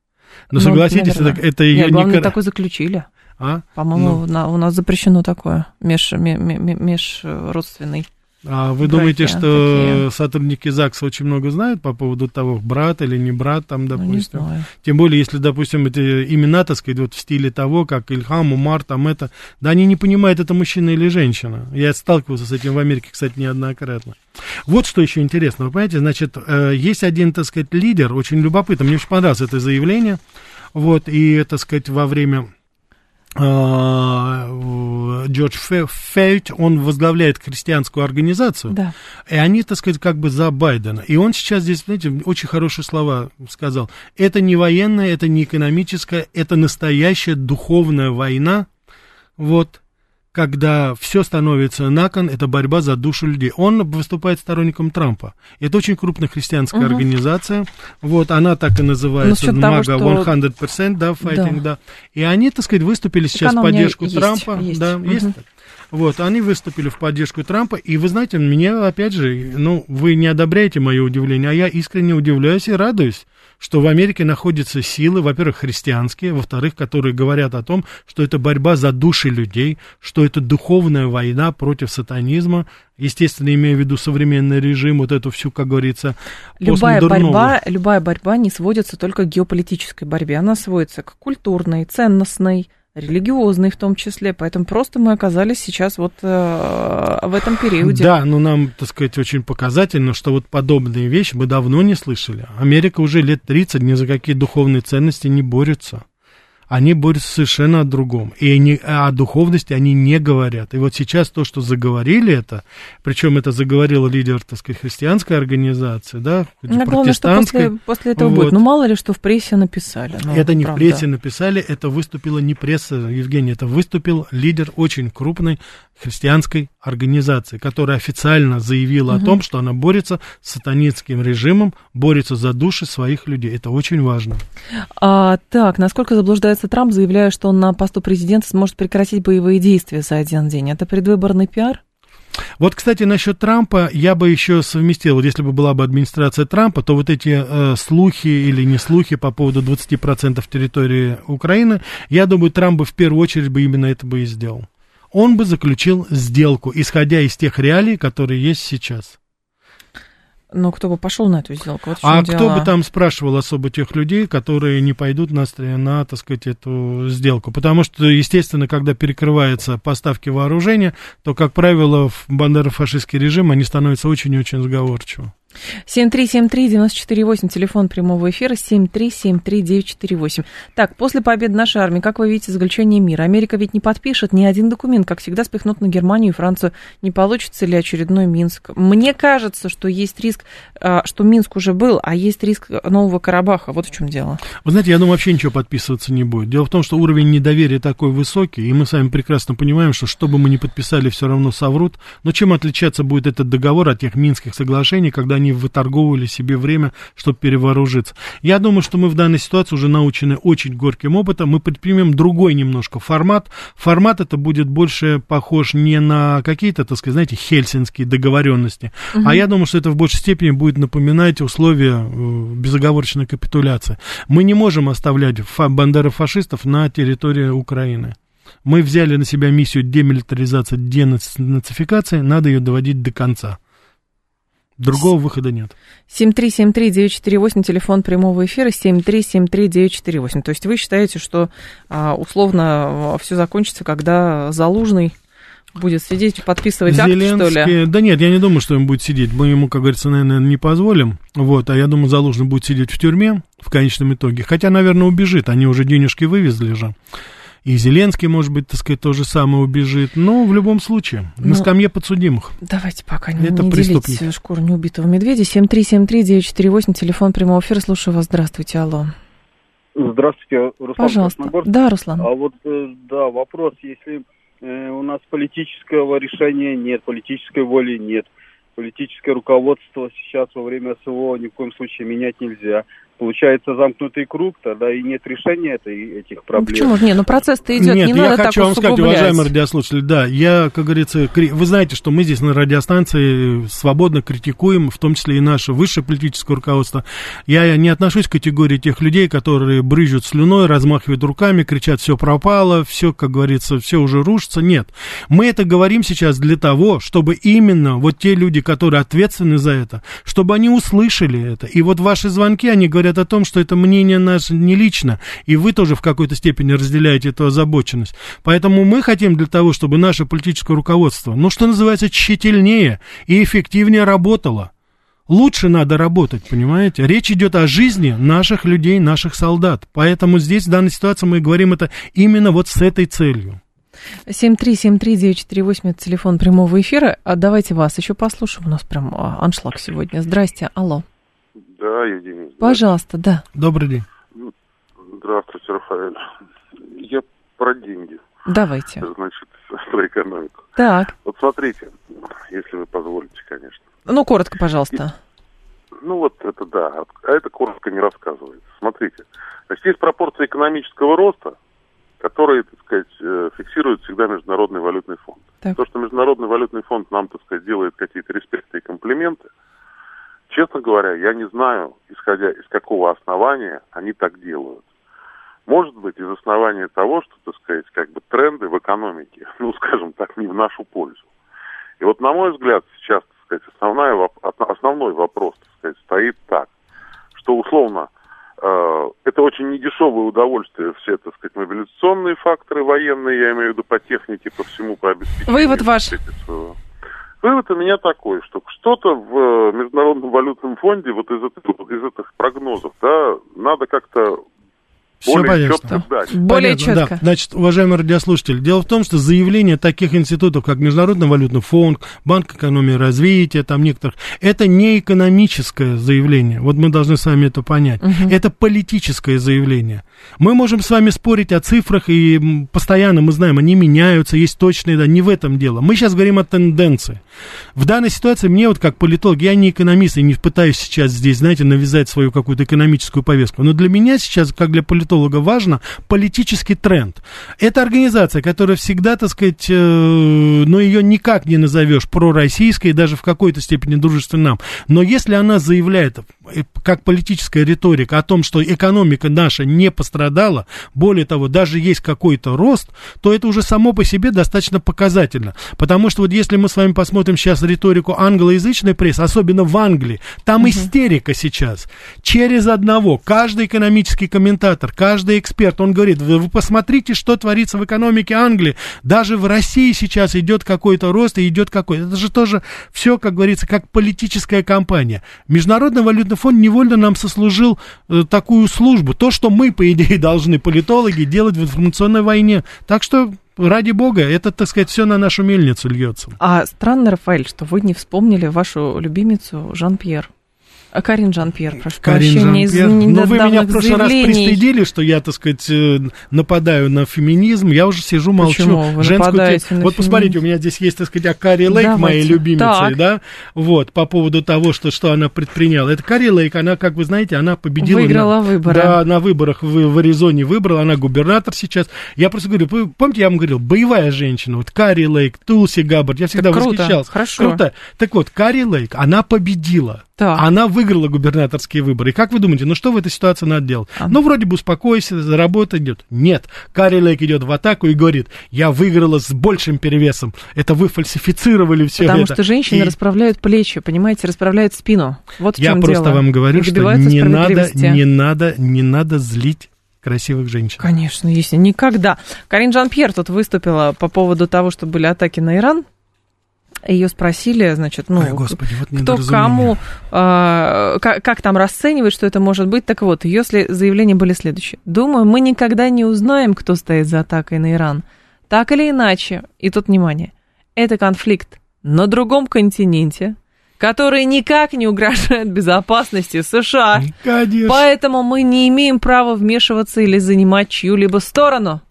Но Ну, согласитесь, наверное. это, это ее Нет, главное, не... такой заключили. А? По-моему, Ну. у нас запрещено такое, меж, ме- ме- ме- межродственный. А вы Браки думаете, что такие. сотрудники ЗАГСа очень много знают по поводу того, брат или не брат, там, Ну, допустим? знаю. Тем более, если, допустим, эти имена, так сказать, вот в стиле того, как Ильхам, Умар, там это, да они не понимают, это мужчина или женщина. Я сталкивался с этим в Америке, кстати, неоднократно. Вот что еще интересно, вы понимаете, значит, э, есть один, так сказать, лидер, очень любопытно, мне очень понравилось это заявление, вот, и, так сказать, во время Джордж Фельд, он возглавляет христианскую организацию, Да. и они, так сказать, как бы за Байдена. И он сейчас здесь, знаете, очень хорошие слова сказал. Это не военная, это не экономическая, это настоящая духовная война, вот, когда все становится на кон, это борьба за душу людей. Он выступает сторонником Трампа. Это очень крупная христианская Мгм. организация. Вот, она так и называется, Насчет того, MAGA, что- 100%, да, fighting, да. И они, так сказать, выступили сейчас в поддержку есть, Трампа. есть. Да, Мгм. есть так. Вот, они выступили в поддержку Трампа, и вы знаете, меня, опять же, ну, вы не одобряете мое удивление, а я искренне удивляюсь и радуюсь, что в Америке находятся силы, во-первых, христианские, во-вторых, которые говорят о том, что это борьба за души людей, что это духовная война против сатанизма, естественно, имея в виду современный режим, вот эту всю, как говорится, Любая борьба, любая борьба не сводится только к геополитической борьбе, она сводится к культурной, ценностной, религиозной в том числе. Поэтому просто мы оказались сейчас вот э, в этом периоде. Да, но нам, так сказать, очень показательно, что вот подобные вещи мы давно не слышали. Америка уже лет 30 ни за какие духовные ценности не борется. Они борются совершенно о другом. И они, о духовности они не говорят. И вот сейчас то, что заговорили это, причем это заговорил лидер, так сказать, христианской организации, да, Ну, главное, что после, после этого Вот. будет. Ну, мало ли, что в прессе написали. ну, это не правда. в прессе написали, это выступила не пресса, Евгений, это выступил лидер очень крупной христианской организации, которая официально заявила о том, что она борется с сатанинским режимом, борется за души своих людей. Это очень важно. А, так, насколько заблуждается Трамп, заявляя, что он на посту президента сможет прекратить боевые действия за один день. Это предвыборный пиар? Вот, кстати, насчет Трампа я бы еще совместил, вот если бы была бы администрация Трампа, то вот эти э, слухи или не слухи по поводу 20% территории Украины, я думаю, Трамп бы в первую очередь бы именно это бы и сделал. Он бы заключил сделку, исходя из тех реалий, которые есть сейчас. Ну, кто бы пошел на эту сделку? Вот А дело. кто бы там спрашивал особо тех людей, которые не пойдут на, на, так сказать, эту сделку? Потому что, естественно, когда перекрываются поставки вооружения, то, как правило, в бандеро-фашистский режим они становятся очень-очень сговорчивы. 7373948, телефон прямого эфира, 7373948. Так, после победы нашей армии, как вы видите, заключение мира? Америка ведь не подпишет ни один документ, как всегда спихнут на Германию и Францию. Не получится ли очередной Минск? Мне кажется, что есть риск, а, что Минск уже был, а есть риск нового Карабаха. Вот в чем дело. Вы знаете, я думаю, вообще ничего подписываться не будет. Дело в том, что уровень недоверия такой высокий, и мы с вами прекрасно понимаем, что что бы мы ни подписали, все равно соврут. Но чем отличаться будет этот договор от тех Минских соглашений, когда они выторговывали себе время, чтобы перевооружиться? Я думаю, что мы в данной ситуации уже научены очень горьким опытом. Мы предпримем другой немножко формат. Формат это будет больше похож не на какие-то, так сказать, знаете, хельсинские договоренности, а я думаю, что это в большей степени будет напоминать условия э, безоговорочной капитуляции. Мы не можем оставлять фа- бандерофашистов на территории Украины. Мы взяли на себя миссию демилитаризации, денацификации, надо ее доводить до конца. Другого выхода нет. 7373948, телефон прямого эфира, 7373948. То есть вы считаете, что а, условно все закончится, когда Залужный будет сидеть подписывать акт, что ли? Да нет, я не думаю, что он будет сидеть. Мы ему, как говорится, наверное, не позволим. Вот, а я думаю, Залужный будет сидеть в тюрьме в конечном итоге. Хотя, наверное, убежит. Они уже денежки вывезли же. И Зеленский, может быть, так сказать, то же самое убежит. Но в любом случае, на Ну, скамье подсудимых. Давайте пока не, Это не преступник. делить шкуру неубитого медведя. 7373948, телефон прямого эфира. Слушаю вас. Здравствуйте, алло. Здравствуйте, Руслан Пожалуйста. Красногорск. Да, Руслан. А вот, э, да, вопрос, если э, у нас политического решения нет, политической воли нет, политическое руководство сейчас во время СВО ни в коем случае менять нельзя. Получается замкнутый круг, тогда и нет решения этой, этих Ну, проблем. почему же? Не, ну процесс-то идет, Нет, не я надо хочу так вам сказать, уважаемые радиослушатели, да, я, как говорится, кри- вы знаете, что мы здесь на радиостанции свободно критикуем, в том числе и наше высшее политическое руководство. Я не отношусь к категории тех людей, которые брызжут слюной, размахивают руками, кричат, все пропало, все, как говорится, все уже рушится. Нет, мы это говорим сейчас для того, чтобы именно вот те люди, которые ответственны за это, чтобы они услышали это. И вот ваши звонки, они говорят о том, что это мнение наше не лично, и вы тоже в какой-то степени разделяете эту озабоченность. Поэтому мы хотим для того, чтобы наше политическое руководство, ну, что называется, тщательнее и эффективнее работало. лучше надо работать, понимаете? Речь идет о жизни наших людей, наших солдат. Поэтому здесь в данной ситуации мы говорим это именно вот с этой целью. 7373948 это телефон прямого эфира. А давайте вас еще послушаем. У нас прям а, аншлаг сегодня. Здрасте, алло. Да, Евгений. Пожалуйста, да. Добрый день. Здравствуйте, Рафаэль. Я про деньги. Давайте. Значит, [laughs] про экономику. Так. Вот смотрите, если вы позволите, конечно. Ну, коротко, пожалуйста. Ну, вот это да. А это коротко не рассказывается. Смотрите. Значит, есть пропорция экономического роста, которые, так сказать, э, фиксирует всегда Международный валютный фонд. Так. То, что Международный валютный фонд нам, так сказать, делает какие-то респекты и комплименты, честно говоря, я не знаю, исходя из какого основания они так делают. Может быть, из основания того, что, так сказать, как бы тренды в экономике, [laughs] ну, скажем так, не в нашу пользу. И вот, на мой взгляд, сейчас, так сказать, основная, основной вопрос, так сказать, стоит так, что, условно, э, это очень недешевое удовольствие, все, так сказать, мобилизационные факторы военные, я имею в виду по технике, по всему, по обеспечению. Вывод ваш. Своего. Вывод у меня такой, что что-то в Международном валютном фонде, вот из из этих прогнозов, да, надо как-то все более понятно. четко дать. Более Понятно, четко. Да. Значит, уважаемый радиослушатель, дело в том, что заявление таких институтов, как Международный валютный фонд, Банк экономии и развития, там некоторых, это не экономическое заявление. Вот мы должны с вами это понять. Мгм. Это политическое заявление. Мы можем с вами спорить о цифрах, и постоянно мы знаем, они меняются, есть точные, да, не в этом дело. Мы сейчас говорим о тенденции. В данной ситуации мне вот как политолог, я не экономист и не пытаюсь сейчас здесь, знаете, навязать свою какую-то экономическую повестку, но для меня сейчас, как для политолога, важно политический тренд. Это организация, которая всегда, так сказать, э, ну, ее никак не назовешь пророссийской, даже в какой-то степени дружественной нам. Но если она заявляет, как политическая риторика, о том, что экономика наша не пострадала, более того, даже есть какой-то рост, то это уже само по себе достаточно показательно. Потому что вот если мы с вами посмотрим сейчас риторику англоязычной прессы, особенно в Англии, там истерика сейчас. Через одного. Каждый экономический комментатор, каждый эксперт, он говорит, вы, вы посмотрите, что творится в экономике Англии. Даже в России сейчас идет какой-то рост и идет какой-то. Это же тоже все, как говорится, как политическая кампания. Международный валютный фонд невольно нам сослужил э, такую службу. То, что мы, по идее, [laughs] должны, политологи, делать в информационной войне. Так что Ради бога, это, так сказать, все на нашу мельницу льется. А странно, Рафаэль, что вы не вспомнили вашу любимицу Жан-Пьер. А Карин Жан-Пьер, прошу Карин прощения, из Жан-Пьер. Ну, вы меня в прошлый раз заявлений. пристыдили, что я, так сказать, э, нападаю на феминизм. Я уже сижу, молчу. Почему вы Женскую на Вот посмотрите, у феминизм? меня здесь есть, так сказать, а Карри Лейк, Давайте. моей любимицей, Так. да? Вот, по поводу того, что, что она предприняла. Это Карри Лейк, она, как вы знаете, она победила... Выиграла на, выборы. Да, на выборах в, в Аризоне выбрала, она губернатор сейчас. Я просто говорю, вы помните, я вам говорил, боевая женщина, вот Карри Лейк, Тулси Габбард, я всегда круто, восхищался. хорошо. Круто. Так вот, Карри Лейк, она победила. Так. Она выиграла губернаторские выборы. И как вы думаете, ну что в этой ситуации надо делать? А. Ну, вроде бы успокойся, работа идет. Нет. Карри Лейк идет в атаку и говорит, я выиграла с большим перевесом. Это вы фальсифицировали все Потому это. что женщины И расправляют плечи, понимаете, расправляют спину. Вот в я чем просто дело. вам говорю, И что не надо, не надо, не надо злить красивых женщин. Конечно, если никогда. Карин Жан-Пьер тут выступила по поводу того, что были атаки на Иран. Ее спросили, значит, ну, Ой, господи, вот кто кому, а, как, как там расценивать, что это может быть. Так вот, ее заявления были следующие. Думаю, мы никогда не узнаем, кто стоит за атакой на Иран. Так или иначе, и тут внимание, это конфликт на другом континенте, который никак не угрожает безопасности США. Конечно. Поэтому мы не имеем права вмешиваться или занимать чью-либо сторону.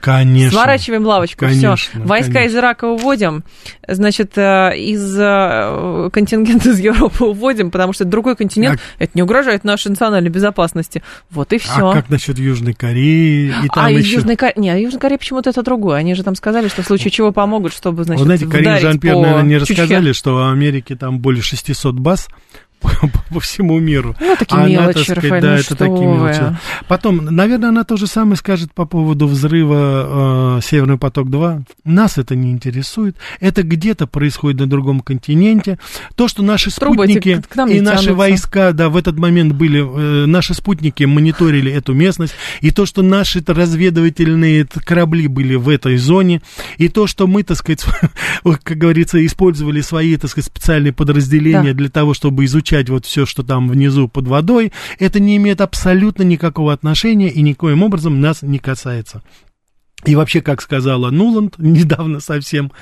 Конечно. Сворачиваем лавочку. Конечно, Все. Войска конечно. из Ирака уводим. Значит, э, из э, контингента из Европы уводим, потому что другой континент, это не угрожает нашей национальной безопасности. Вот и все. А как насчет Южной Кореи? И там а еще... Южной Кореи... Не, а Южной Кореи почему-то это другое. Они же там сказали, что в случае чего помогут, чтобы, значит, Вы знаете, Карин Жан-Пьер, по наверное, не рассказали, что в Америке там более 600 баз по, по всему миру. Ну, такие Она, мелочи, так сказать, Рафаэль, да, ну это такие вы. мелочи. Потом, наверное, она то же самое скажет по поводу взрыва э, Северный поток-2. Нас это не интересует. Это где-то происходит на другом континенте. То, что наши Трубы спутники к- к и наши тянутся. войска, да, в этот момент были, э, наши спутники мониторили эту местность, и то, что наши разведывательные корабли были в этой зоне, и то, что мы, так сказать, [laughs] как говорится, использовали свои, так сказать, специальные подразделения Да. для того, чтобы изучать изучать вот все, что там внизу под водой, это не имеет абсолютно никакого отношения и никоим образом нас не касается. И вообще, как сказала Нуланд недавно совсем,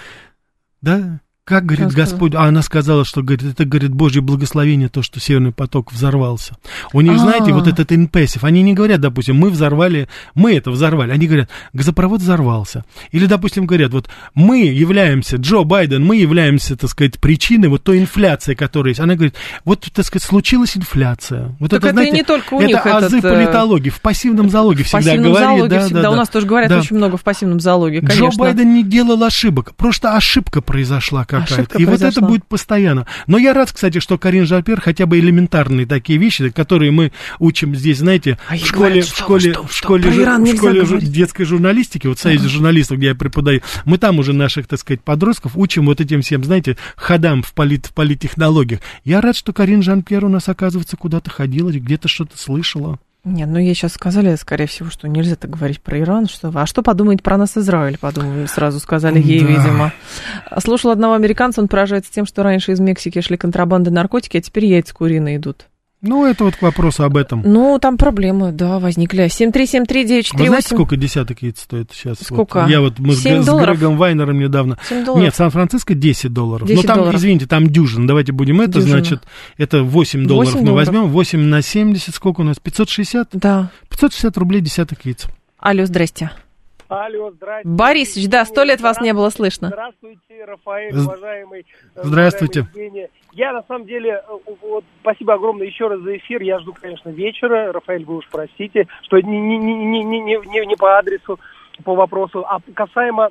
да, как, говорит, Что Господь, а она сказала, что, говорит, это, говорит, Божье благословение, то, что Северный поток взорвался. У них, знаете, А. вот этот инпессив, они не говорят, допустим, мы взорвали, мы это взорвали, они говорят, газопровод взорвался. Или, допустим, говорят, вот мы являемся, Джо Байден, мы являемся, так сказать, причиной вот той инфляции, которая есть. Она говорит, вот, так сказать, случилась инфляция. Вот Так это и не только у это них азы этот, э, политологии, в пассивном залоге В всегда пассивном говорит. залоге да, всегда. да, У да. нас тоже говорят Да. очень много в пассивном залоге, Джо конечно. Байден не делал ошибок, просто ошибка произошла какая-то. Ошибка и вот это произошла. будет постоянно. Но я рад, кстати, что Карин Жапер хотя бы элементарные такие вещи, которые мы учим здесь, знаете, А в школе, говорят, в что, школе, что, в что, школе, жу- Иран в школе жу- детской журналистики, вот в Союзе журналистов, где я преподаю, мы там уже наших, так сказать, подростков учим вот этим всем, знаете, ходам в, полит, в политтехнологиях. Я рад, что Карин Жан-Пьер у нас, оказывается, куда-то ходила, где-то что-то слышала. Нет, ну ей сейчас сказали, скорее всего, что нельзя так говорить про Иран, что а что подумает про нас Израиль, подумали, сразу сказали ей, Да. видимо. Слушал одного американца, он поражается тем, что раньше из Мексики шли контрабанды наркотики, а теперь яйца куриные идут. Ну, это вот к вопросу об этом. Ну, там проблемы, да, возникли. 7373948. Вы знаете, сколько десяток яиц стоит сейчас? Сколько? Вот, я вот мы с, с? Грегом Вайнером недавно. 7 долларов? Нет, Сан-Франциско 10 долларов. 10 ну, там, долларов. извините, там дюжин. Давайте будем это, Дюжина. значит, это 8 долларов 8 мы долларов. возьмем. 8 на 70, сколько у нас? 560? Да. 560 рублей десяток яиц. Алло, здрасте. Алло, здрасте. Борисович, да, сто лет вас не было слышно. Здравствуйте, Рафаэль, уважаемый. э, Здравствуйте. уважаемый Евгений. Я, на самом деле, э, вот, спасибо огромное еще раз за эфир. Я жду, конечно, вечера. Рафаэль, вы уж простите, что не, не, не, не, не, не, по адресу, по вопросу. А касаемо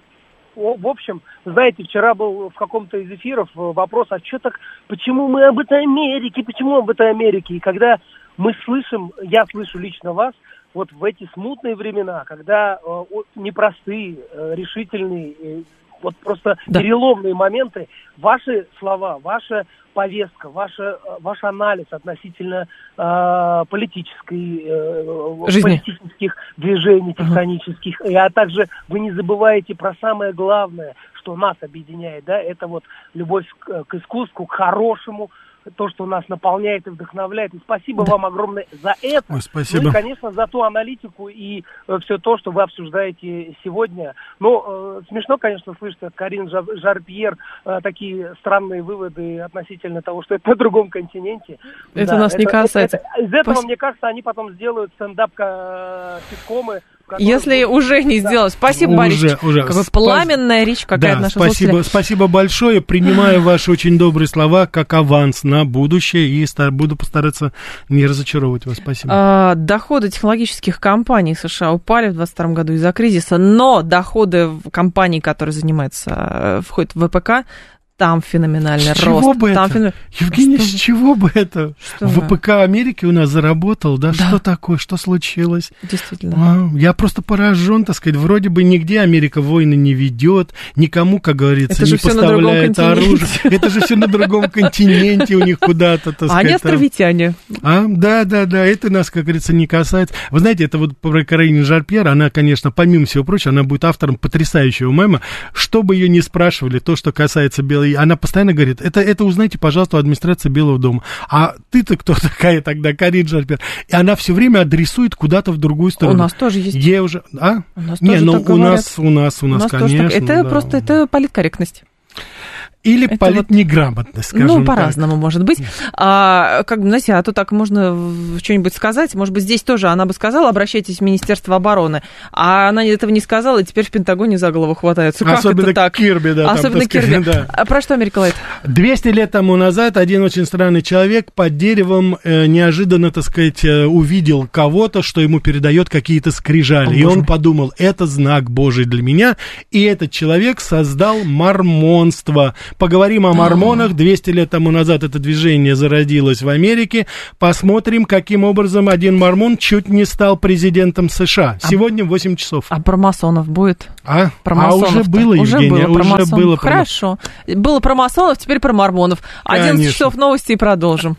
в общем, знаете, вчера был в каком-то из эфиров э, вопрос, а что так, почему мы об этой Америке, почему об этой Америке? И когда мы слышим, я слышу лично вас, вот в эти смутные времена, когда э, непростые, решительные, вот просто Да. переломные моменты, ваши слова, ваша повестка, ваша, э, ваш анализ относительно э, политической, э, Жизни. политических движений тектонических, и, а также вы не забываете про самое главное, что нас объединяет, да, это вот любовь к, к искусству, к хорошему, то, что нас наполняет и вдохновляет. И спасибо вам огромное за это. Ой, спасибо. Ну и, конечно, за ту аналитику и все то, что вы обсуждаете сегодня. Но э, смешно, конечно, слышать от Карин Жа- Жар-Пьер э, такие странные выводы относительно того, что это на другом континенте. Это нас не касается. это- из этого, Спас- мне кажется, они потом сделают стендап-ситкомы. Если уже не Да. сделать. Спасибо, Уже, Борис. уже. Какая Спа- пламенная речь какая-то да, наша спасибо, спасибо большое. Принимаю [laughs] ваши очень добрые слова как аванс на будущее и ста- буду постараться не разочаровывать вас. Спасибо. А, доходы технологических компаний США упали в 2022 году из-за кризиса, но доходы компаний, которые занимаются, э, входят в ВПК, там феноменальный С чего рост. бы там это? феномен- Евгений, Что с чего бы это? Что вы? ВПК Америки у нас заработал, да? Да. Что такое? Что случилось? Действительно. А, я просто поражен, так сказать. Вроде бы нигде Америка войны не ведет, никому, как говорится, Это не поставляет оружие. Это же все на другом континенте у них куда-то, так А они сказать. там. островитяне. А, да, да, да, это нас, как говорится, не касается. Вы знаете, это вот про Каролину Жарпьер, она, конечно, помимо всего прочего, она будет автором потрясающего мема. Что бы ее ни спрашивали, то, что касается Белой, она постоянно говорит, это, это узнайте, пожалуйста, у администрации Белого дома. А ты-то кто такая тогда, Карин Жарпьер? И она все время адресует куда-то в другую сторону. У нас тоже есть. Ей уже, а? У нас не, тоже ну так у говорят. нас, у нас, у нас, тоже конечно. так. Это да. просто это политкорректность. Или это политнеграмотность, скажем ну, по-разному, может быть. А, как бы, знаете, а то так можно что-нибудь сказать. Может быть, здесь тоже она бы сказала, обращайтесь в Министерство обороны. А она этого не сказала, и теперь в Пентагоне за голову хватаются. Как Особенно это так? Кирби, да. там, Особенно сказать, Кирби. да. А про что Америка Лайт? 200 лет тому назад один очень странный человек под деревом э, неожиданно, так сказать, э, увидел кого-то, что ему передает какие-то скрижали. О, и боже он подумал, это знак Божий для меня. И этот человек создал мормонство. Поговорим о мормонах. 200 лет тому назад это движение зародилось в Америке. Посмотрим, каким образом один мормон чуть не стал президентом США. Сегодня в 8 часов. А про масонов будет? А, Про а уже было, уже Евгения, было про уже масонов. было. про- Хорошо. Было про масонов, теперь про мормонов. 11 Конечно. часов новости и продолжим.